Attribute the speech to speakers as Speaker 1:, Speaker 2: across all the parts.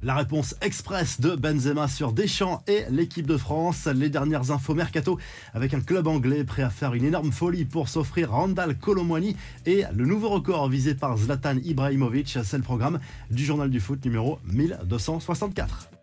Speaker 1: La réponse express de Benzema sur Deschamps et l'équipe de France. Les dernières infos mercato avec un club anglais prêt à faire une énorme folie pour s'offrir Randall Colomwani et le nouveau record visé par Zlatan Ibrahimovic. C'est le programme du journal du foot numéro 1264.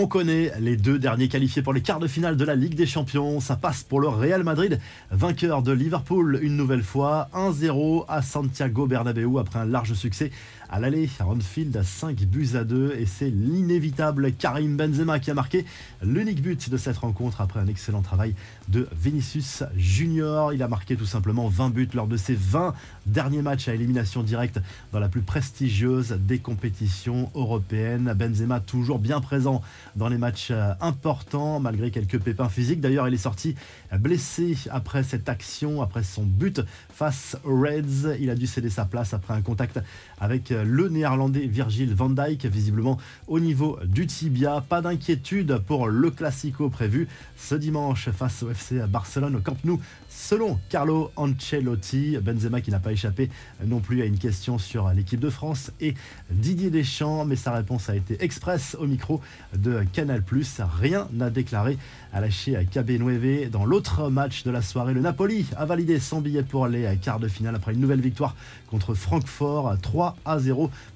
Speaker 1: On connaît les deux derniers qualifiés pour les quarts de finale de la Ligue des Champions. Ça passe pour le Real Madrid, vainqueur de Liverpool une nouvelle fois, 1-0 à Santiago Bernabéu après un large succès à l'aller à Anfield à 5 buts à 2 et c'est l'inévitable Karim Benzema qui a marqué l'unique but de cette rencontre après un excellent travail de Vinicius Junior. Il a marqué tout simplement 20 buts lors de ses 20 derniers matchs à élimination directe dans la plus prestigieuse des compétitions européennes. Benzema toujours bien présent dans les matchs euh, importants, malgré quelques pépins physiques. D'ailleurs, il est sorti blessé après cette action, après son but face aux Reds. Il a dû céder sa place après un contact avec euh, le néerlandais Virgil van Dijk, visiblement au niveau du tibia. Pas d'inquiétude pour le Classico prévu ce dimanche face au FC Barcelone au Camp Nou. Selon Carlo Ancelotti, Benzema qui n'a pas échappé non plus à une question sur l'équipe de France et Didier Deschamps, mais sa réponse a été express au micro de Canal+. Rien n'a déclaré à lâcher KB 9 dans l'autre match de la soirée. Le Napoli a validé son billet pour les quarts de finale après une nouvelle victoire contre Francfort 3 à 0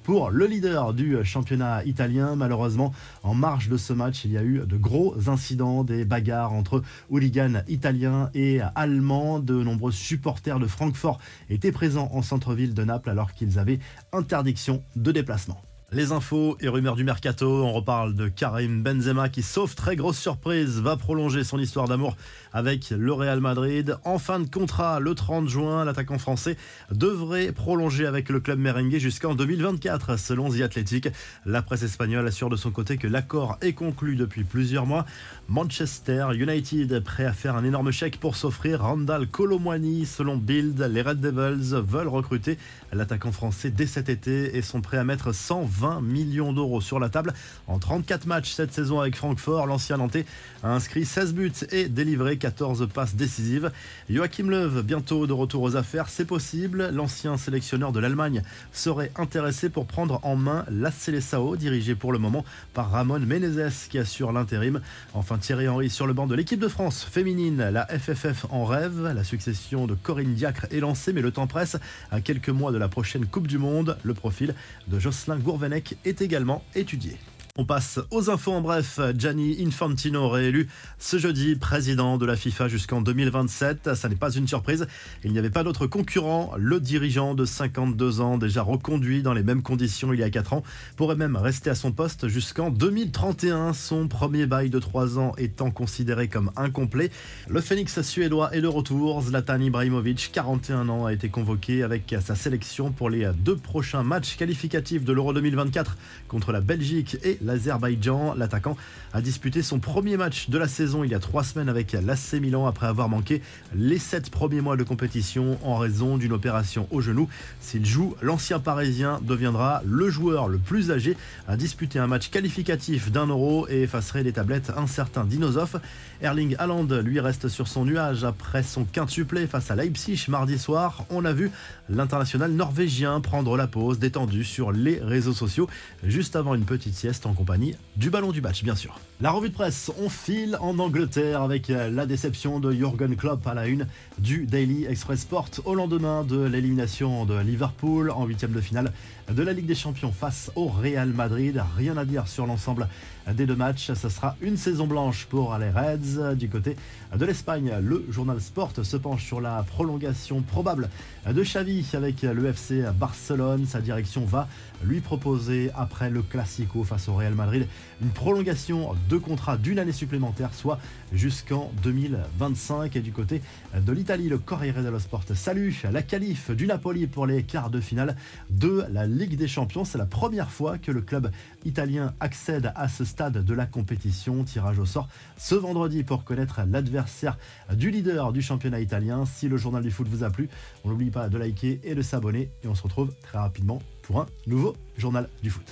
Speaker 1: pour le leader du championnat italien. Malheureusement, en marge de ce match, il y a eu de gros incidents, des bagarres entre hooligans italiens et allemands. De nombreux supporters de Francfort étaient présents en centre-ville de Naples alors qu'ils avaient interdiction de déplacement. Les infos et rumeurs du mercato, on reparle de Karim Benzema qui, sauf très grosse surprise, va prolonger son histoire d'amour avec le Real Madrid. En fin de contrat, le 30 juin, l'attaquant français devrait prolonger avec le club merengue jusqu'en 2024, selon The Athletic. La presse espagnole assure de son côté que l'accord est conclu depuis plusieurs mois. Manchester United prêt à faire un énorme chèque pour s'offrir Randall Colomwani. Selon Bild, les Red Devils veulent recruter l'attaquant français dès cet été et sont prêts à mettre 120 20 millions d'euros sur la table. En 34 matchs cette saison avec Francfort, l'ancien Nantais a inscrit 16 buts et délivré 14 passes décisives. Joachim Löw, bientôt de retour aux affaires, c'est possible. L'ancien sélectionneur de l'Allemagne serait intéressé pour prendre en main la Seleção, dirigée pour le moment par Ramon Menezes qui assure l'intérim. Enfin, Thierry Henry sur le banc de l'équipe de France féminine, la FFF en rêve. La succession de Corinne Diacre est lancée, mais le temps presse. À quelques mois de la prochaine Coupe du Monde, le profil de Jocelyn Gourvenet est également étudié. On passe aux infos en bref. Gianni Infantino réélu ce jeudi président de la FIFA jusqu'en 2027. Ça n'est pas une surprise. Il n'y avait pas d'autre concurrent. Le dirigeant de 52 ans, déjà reconduit dans les mêmes conditions il y a 4 ans, pourrait même rester à son poste jusqu'en 2031. Son premier bail de 3 ans étant considéré comme incomplet. Le phénix suédois est de retour. Zlatan Ibrahimovic, 41 ans, a été convoqué avec sa sélection pour les deux prochains matchs qualificatifs de l'Euro 2024 contre la Belgique et l'Azerbaïdjan. L'attaquant a disputé son premier match de la saison il y a trois semaines avec l'AC Milan après avoir manqué les sept premiers mois de compétition en raison d'une opération au genou. S'il joue, l'ancien parisien deviendra le joueur le plus âgé à disputer un match qualificatif d'un euro et effacerait des tablettes un certain Dinosov. Erling Haaland lui reste sur son nuage après son quintuplet face à Leipzig mardi soir. On a vu l'international norvégien prendre la pause détendu sur les réseaux sociaux juste avant une petite sieste compagnie du ballon du match, bien sûr. La revue de presse, on file en Angleterre avec la déception de Jürgen Klopp à la une du Daily Express Sport au lendemain de l'élimination de Liverpool en huitième de finale de la Ligue des Champions face au Real Madrid. Rien à dire sur l'ensemble des deux matchs. Ce sera une saison blanche pour les Reds. Du côté de l'Espagne, le journal Sport se penche sur la prolongation probable de Xavi avec le FC Barcelone. Sa direction va lui proposer après le Classico face au Madrid une prolongation de contrat d'une année supplémentaire, soit jusqu'en 2025. Et du côté de l'Italie, le Corriere dello Sport salue la qualif du Napoli pour les quarts de finale de la Ligue des Champions. C'est la première fois que le club italien accède à ce stade de la compétition. Tirage au sort ce vendredi pour connaître l'adversaire du leader du championnat italien. Si le journal du foot vous a plu, on n'oublie pas de liker et de s'abonner. Et on se retrouve très rapidement pour un nouveau journal du foot.